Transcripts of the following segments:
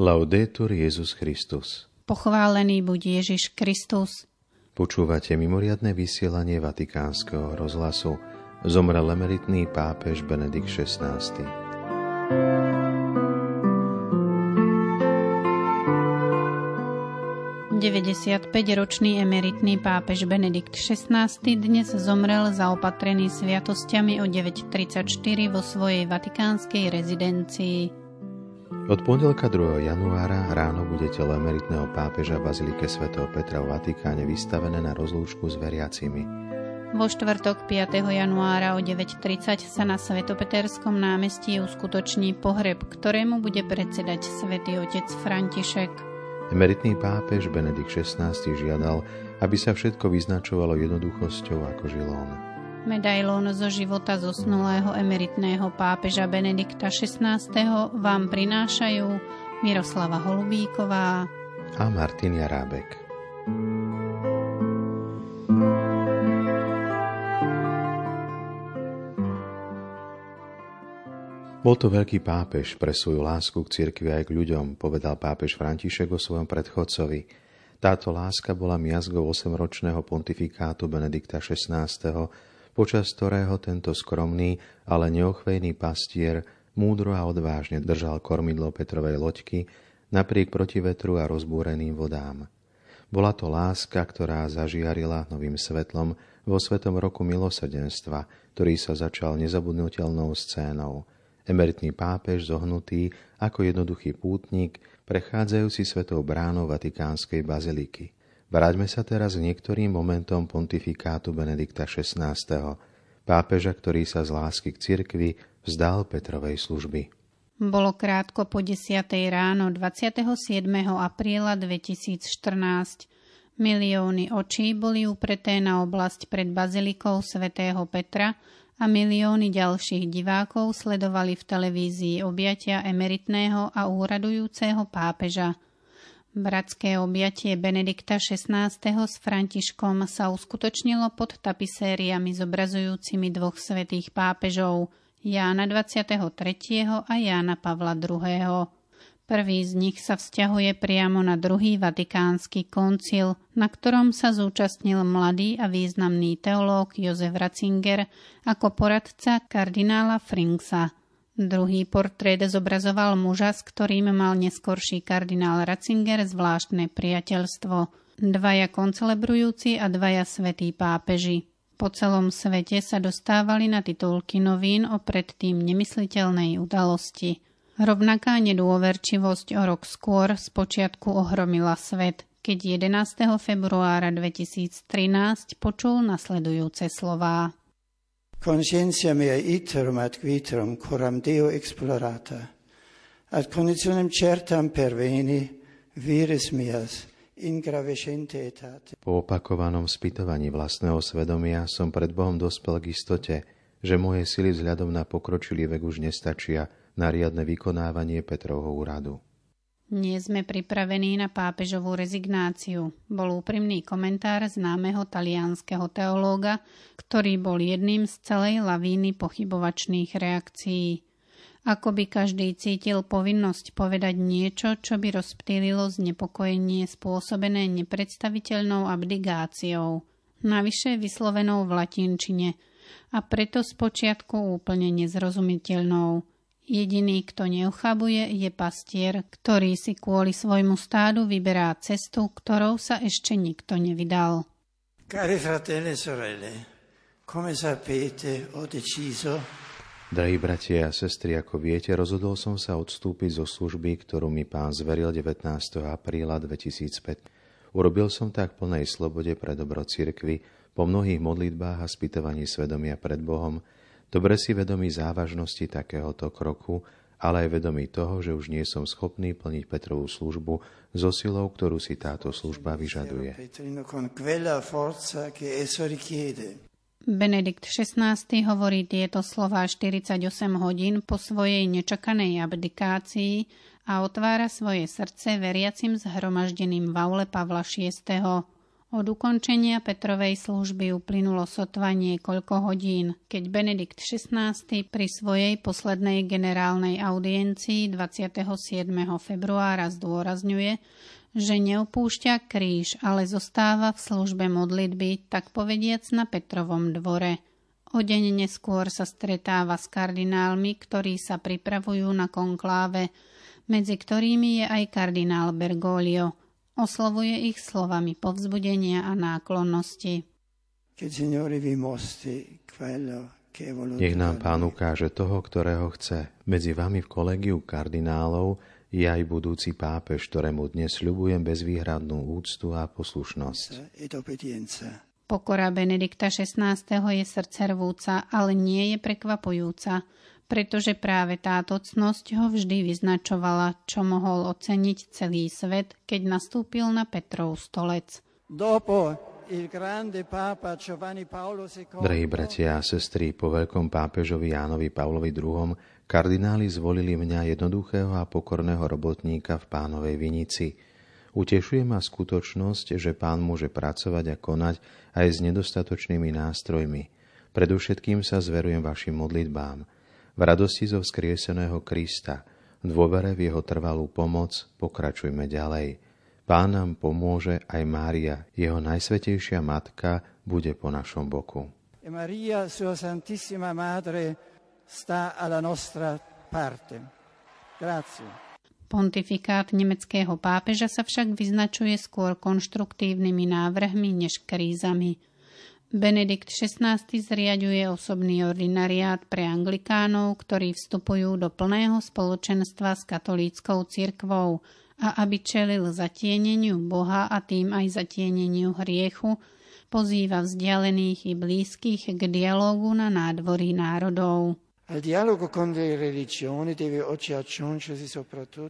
Laudetur Jezus Christus. Pochválený buď Ježiš Kristus. Počúvate mimoriadne vysielanie Vatikánskeho rozhlasu. Zomrel emeritný pápež Benedikt XVI. 95-ročný emeritný pápež Benedikt XVI dnes zomrel zaopatrený sviatosťami o 9.34 vo svojej vatikánskej rezidencii. Od pondelka 2. januára ráno bude telo emeritného pápeža Bazilike svätého Petra v Vatikáne vystavené na rozlúčku s veriacimi. Vo štvrtok 5. januára o 9.30 sa na Svetopeterskom námestí uskutoční pohreb, ktorému bude predsedať svätý otec František. Emeritný pápež Benedikt XVI žiadal, aby sa všetko vyznačovalo jednoduchosťou, ako žil on. Medailón zo života zosnulého emeritného pápeža Benedikta XVI. vám prinášajú Miroslava Holubíková a Martin Jarábek. Bol to veľký pápež pre svoju lásku k cirkvi aj k ľuďom, povedal pápež František o svojom predchodcovi. Táto láska bola miazgou 8-ročného pontifikátu Benedikta XVI., počas ktorého tento skromný, ale neochvejný pastier múdro a odvážne držal kormidlo Petrovej loďky napriek protivetru a rozbúreným vodám. Bola to láska, ktorá zažiarila novým svetlom vo Svetom roku milosrdenstva, ktorý sa začal nezabudnutelnou scénou – Emeritný pápež zohnutý ako jednoduchý pútnik, prechádzajúci svetou bránou Vatikánskej baziliky. Vráťme sa teraz k niektorým momentom pontifikátu Benedikta XVI. Pápeža, ktorý sa z lásky k cirkvi vzdal Petrovej služby. Bolo krátko po 10. ráno 27. apríla 2014. Milióny očí boli upreté na oblasť pred bazilikou svätého Petra, a milióny ďalších divákov sledovali v televízii objatia emeritného a úradujúceho pápeža. Bratské objatie Benedikta XVI. s Františkom sa uskutočnilo pod tapisériami zobrazujúcimi dvoch svetých pápežov, Jána 23. a Jána Pavla II. Prvý z nich sa vzťahuje priamo na druhý vatikánsky koncil, na ktorom sa zúčastnil mladý a významný teológ Jozef Ratzinger ako poradca kardinála Frinksa. Druhý portrét zobrazoval muža, s ktorým mal neskorší kardinál Ratzinger zvláštne priateľstvo. Dvaja koncelebrujúci a dvaja svetí pápeži. Po celom svete sa dostávali na titulky novín o predtým nemysliteľnej udalosti – Rovnaká nedôverčivosť o rok skôr spočiatku ohromila svet, keď 11. februára 2013 počul nasledujúce slová. Conscientia mea iterum ad viterum coram Deo explorata, ad conditionem certam perveni vires mias in etate. Po opakovanom spýtovaní vlastného svedomia som pred Bohom dospel k istote, že moje sily vzhľadom na pokročilý vek už nestačia na riadne vykonávanie Petrovho úradu. Nie sme pripravení na pápežovú rezignáciu, bol úprimný komentár známeho talianského teológa, ktorý bol jedným z celej lavíny pochybovačných reakcií. Ako by každý cítil povinnosť povedať niečo, čo by rozptýlilo znepokojenie spôsobené nepredstaviteľnou abdigáciou, navyše vyslovenou v latinčine a preto spočiatku úplne nezrozumiteľnou – Jediný, kto neochabuje, je pastier, ktorý si kvôli svojmu stádu vyberá cestu, ktorou sa ešte nikto nevydal. Cari fratelli e sorelle, come sapete, ho deciso Drahí bratia a sestry, ako viete, rozhodol som sa odstúpiť zo služby, ktorú mi pán zveril 19. apríla 2005. Urobil som tak plnej slobode pre dobro cirkvy, po mnohých modlitbách a spýtovaní svedomia pred Bohom, Dobre si vedomý závažnosti takéhoto kroku, ale aj vedomý toho, že už nie som schopný plniť Petrovú službu so silou, ktorú si táto služba vyžaduje. Benedikt XVI hovorí tieto slová 48 hodín po svojej nečakanej abdikácii a otvára svoje srdce veriacim zhromaždeným v aule Pavla VI. Od ukončenia Petrovej služby uplynulo sotva niekoľko hodín, keď Benedikt XVI pri svojej poslednej generálnej audiencii 27. februára zdôrazňuje, že neopúšťa kríž, ale zostáva v službe modlitby, tak povediac na Petrovom dvore. O deň neskôr sa stretáva s kardinálmi, ktorí sa pripravujú na konkláve, medzi ktorými je aj kardinál Bergoglio – Oslovuje ich slovami povzbudenia a náklonnosti. Nech nám pán ukáže toho, ktorého chce. Medzi vami v kolegiu kardinálov je aj budúci pápež, ktorému dnes ľubujem bezvýhradnú úctu a poslušnosť. Pokora Benedikta XVI. je srdcervúca, ale nie je prekvapujúca pretože práve táto cnosť ho vždy vyznačovala, čo mohol oceniť celý svet, keď nastúpil na Petrov stolec. Drahí bratia a sestry, po veľkom pápežovi Jánovi Pavlovi II. kardináli zvolili mňa jednoduchého a pokorného robotníka v pánovej vinici. Utešuje ma skutočnosť, že pán môže pracovať a konať aj s nedostatočnými nástrojmi. Predovšetkým sa zverujem vašim modlitbám – v radosti zo vzkrieseného Krista, v dôvere v jeho trvalú pomoc, pokračujme ďalej. Pán nám pomôže aj Mária, jeho najsvetejšia matka, bude po našom boku. E Maria, sua santissima madre, sta alla nostra parte. Grazie. Pontifikát nemeckého pápeža sa však vyznačuje skôr konštruktívnymi návrhmi než krízami. Benedikt XVI zriaďuje osobný ordinariát pre anglikánov, ktorí vstupujú do plného spoločenstva s katolíckou cirkvou a aby čelil zatieneniu Boha a tým aj zatieneniu hriechu, pozýva vzdialených i blízkych k dialogu na nádvorí národov.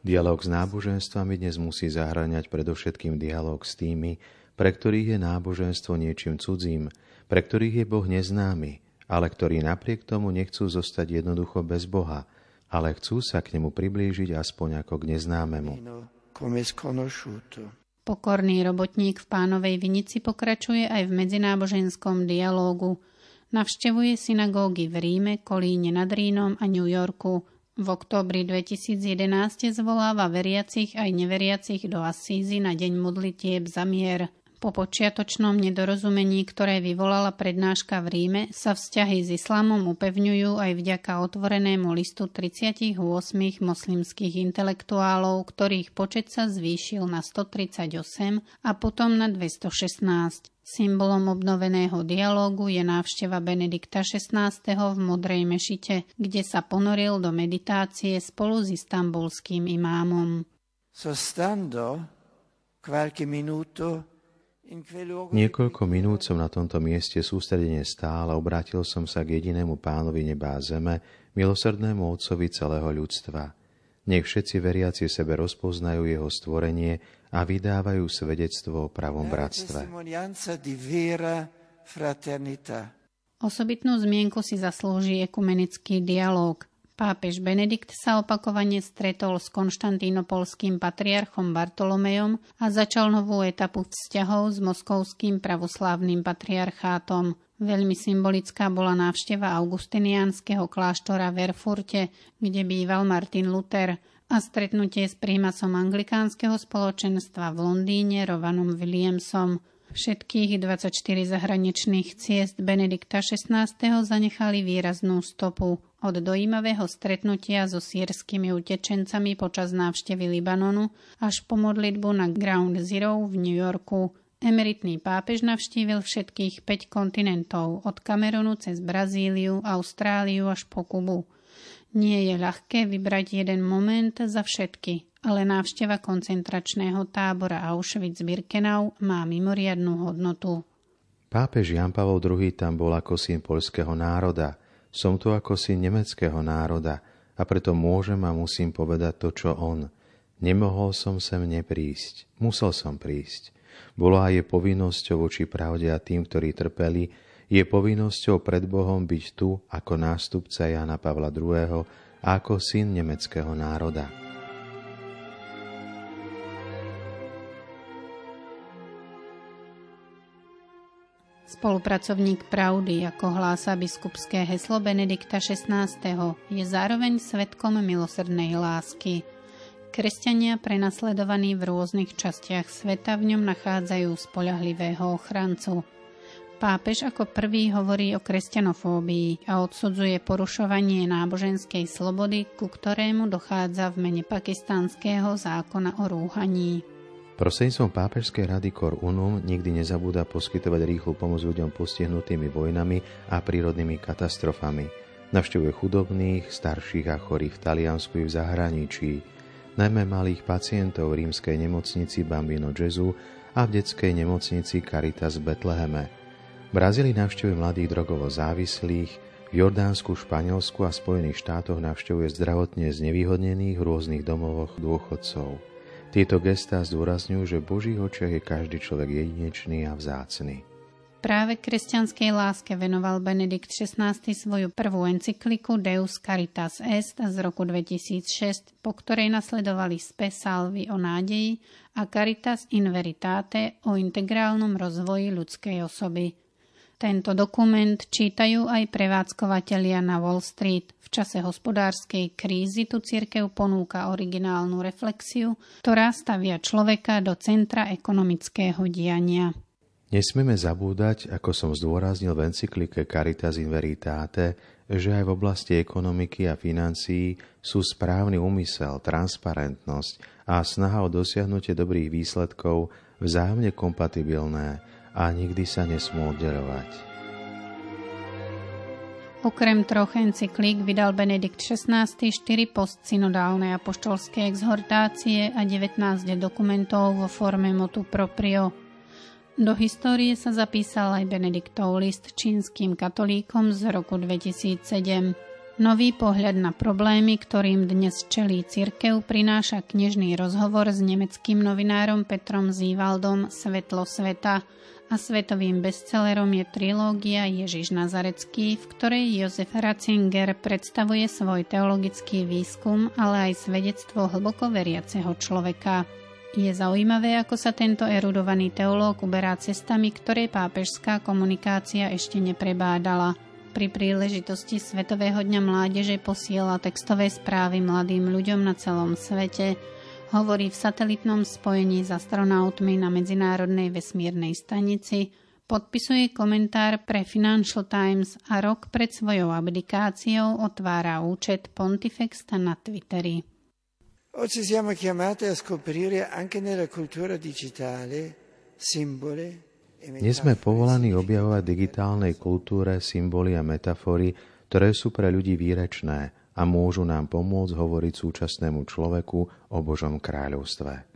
Dialóg s náboženstvami dnes musí zahraňať predovšetkým dialóg s tými, pre ktorých je náboženstvo niečím cudzím, pre ktorých je Boh neznámy, ale ktorí napriek tomu nechcú zostať jednoducho bez Boha, ale chcú sa k nemu priblížiť aspoň ako k neznámemu. Pokorný robotník v pánovej vinici pokračuje aj v medzináboženskom dialógu. Navštevuje synagógy v Ríme, Kolíne nad Rínom a New Yorku. V októbri 2011 zvoláva veriacich aj neveriacich do Asízy na deň modlitieb za mier. Po počiatočnom nedorozumení, ktoré vyvolala prednáška v Ríme, sa vzťahy s islamom upevňujú aj vďaka otvorenému listu 38 moslimských intelektuálov, ktorých počet sa zvýšil na 138 a potom na 216. Symbolom obnoveného dialógu je návšteva Benedikta XVI. v Modrej Mešite, kde sa ponoril do meditácie spolu s istambulským imámom. Sostando qualche minuto Niekoľko minút som na tomto mieste sústredene stál a obrátil som sa k jedinému pánovi neba a zeme, milosrdnému Otcovi celého ľudstva. Nech všetci veriaci sebe rozpoznajú jeho stvorenie a vydávajú svedectvo o pravom bratstve. Osobitnú zmienku si zaslúži ekumenický dialog. Pápež Benedikt sa opakovane stretol s konštantínopolským patriarchom Bartolomejom a začal novú etapu vzťahov s moskovským pravoslávnym patriarchátom. Veľmi symbolická bola návšteva augustiniánskeho kláštora v Erfurte, kde býval Martin Luther a stretnutie s prímasom anglikánskeho spoločenstva v Londýne Rovanom Williamsom. Všetkých 24 zahraničných ciest Benedikta XVI. zanechali výraznú stopu. Od dojímavého stretnutia so sírskymi utečencami počas návštevy Libanonu až po modlitbu na Ground Zero v New Yorku. Emeritný pápež navštívil všetkých 5 kontinentov, od Kamerunu cez Brazíliu, Austráliu až po Kubu. Nie je ľahké vybrať jeden moment za všetky, ale návšteva koncentračného tábora Auschwitz-Birkenau má mimoriadnú hodnotu. Pápež Jan Pavel II tam bol ako syn polského národa – som tu ako si nemeckého národa a preto môžem a musím povedať to, čo on. Nemohol som sem neprísť. Musel som prísť. Bolo aj je povinnosťou voči pravde a tým, ktorí trpeli, je povinnosťou pred Bohom byť tu ako nástupca Jana Pavla II. a ako syn nemeckého národa. Spolupracovník pravdy, ako hlása biskupské heslo Benedikta XVI, je zároveň svetkom milosrdnej lásky. Kresťania prenasledovaní v rôznych častiach sveta v ňom nachádzajú spolahlivého ochrancu. Pápež ako prvý hovorí o kresťanofóbii a odsudzuje porušovanie náboženskej slobody, ku ktorému dochádza v mene pakistanského zákona o rúhaní. Prostredníctvom pápežskej rady Cor Unum nikdy nezabúda poskytovať rýchlu pomoc ľuďom postihnutými vojnami a prírodnými katastrofami. Navštevuje chudobných, starších a chorých v Taliansku i v zahraničí, najmä malých pacientov v rímskej nemocnici Bambino Gesù a v detskej nemocnici Caritas v Betleheme. V Brazílii navštevuje mladých drogovo závislých, v Jordánsku, Španielsku a Spojených štátoch navštevuje zdravotne znevýhodnených v rôznych domovoch dôchodcov. Tieto gestá zdôrazňujú, že v Božích očiach je každý človek jedinečný a vzácny. Práve kresťanskej láske venoval Benedikt XVI svoju prvú encykliku Deus Caritas Est z roku 2006, po ktorej nasledovali Spe Salvi o nádeji a Caritas in Veritate o integrálnom rozvoji ľudskej osoby. Tento dokument čítajú aj prevádzkovateľia na Wall Street. V čase hospodárskej krízy tu cirkev ponúka originálnu reflexiu, ktorá stavia človeka do centra ekonomického diania. Nesmieme zabúdať, ako som zdôraznil v encyklike Caritas in Veritate, že aj v oblasti ekonomiky a financií sú správny úmysel, transparentnosť a snaha o dosiahnutie dobrých výsledkov vzájomne kompatibilné a nikdy sa nesmú oddelovať. Okrem troch encyklík vydal Benedikt XVI 4 postsynodálne apoštolské exhortácie a 19 dokumentov vo forme motu proprio. Do histórie sa zapísal aj Benediktov list čínskym katolíkom z roku 2007. Nový pohľad na problémy, ktorým dnes čelí cirkev, prináša knežný rozhovor s nemeckým novinárom Petrom Zívaldom Svetlo sveta a svetovým bestsellerom je trilógia Ježiš Nazarecký, v ktorej Jozef Ratzinger predstavuje svoj teologický výskum, ale aj svedectvo hlboko veriaceho človeka. Je zaujímavé, ako sa tento erudovaný teológ uberá cestami, ktoré pápežská komunikácia ešte neprebádala – pri príležitosti Svetového dňa mládeže posiela textové správy mladým ľuďom na celom svete, hovorí v satelitnom spojení s astronautmi na Medzinárodnej vesmírnej stanici, podpisuje komentár pre Financial Times a rok pred svojou abdikáciou otvára účet Pontifexta na Twitteri. Oggi siamo chiamati a scoprire anche nella cultura digitale simbole dnes sme povolaní objavovať digitálnej kultúre symboly a metafory, ktoré sú pre ľudí výrečné a môžu nám pomôcť hovoriť súčasnému človeku o Božom kráľovstve.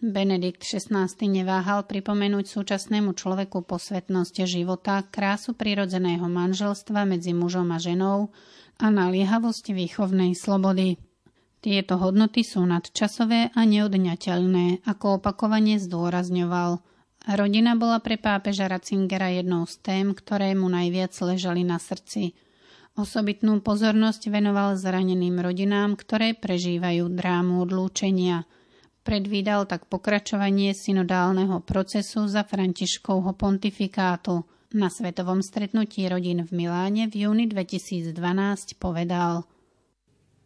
Benedikt XVI neváhal pripomenúť súčasnému človeku posvetnosť života, krásu prirodzeného manželstva medzi mužom a ženou a naliehavosť výchovnej slobody. Tieto hodnoty sú nadčasové a neodňateľné, ako opakovane zdôrazňoval – Rodina bola pre pápeža Ratzingera jednou z tém, ktoré mu najviac ležali na srdci. Osobitnú pozornosť venoval zraneným rodinám, ktoré prežívajú drámu odlúčenia. Predvídal tak pokračovanie synodálneho procesu za Františkovho pontifikátu. Na svetovom stretnutí rodín v Miláne v júni 2012 povedal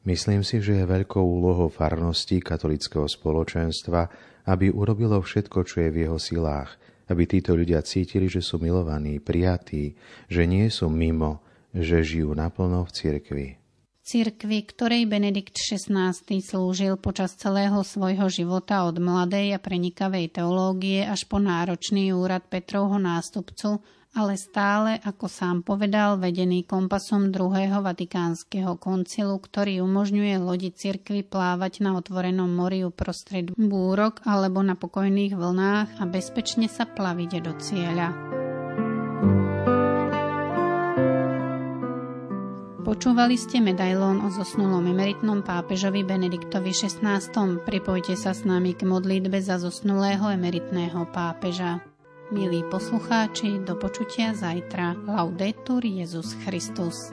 Myslím si, že je veľkou úlohou farnosti katolického spoločenstva aby urobilo všetko, čo je v jeho silách, aby títo ľudia cítili, že sú milovaní, prijatí, že nie sú mimo, že žijú naplno v cirkvi. Cirkvi, ktorej Benedikt XVI slúžil počas celého svojho života od mladej a prenikavej teológie až po náročný úrad Petrovho nástupcu, ale stále, ako sám povedal, vedený kompasom druhého vatikánskeho koncilu, ktorý umožňuje lodi cirkvi plávať na otvorenom mori uprostred búrok alebo na pokojných vlnách a bezpečne sa plaviť do cieľa. Počúvali ste medailón o zosnulom emeritnom pápežovi Benediktovi XVI. Pripojte sa s nami k modlitbe za zosnulého emeritného pápeža. Milí poslucháči, do počutia zajtra. Laudetur Jezus Christus.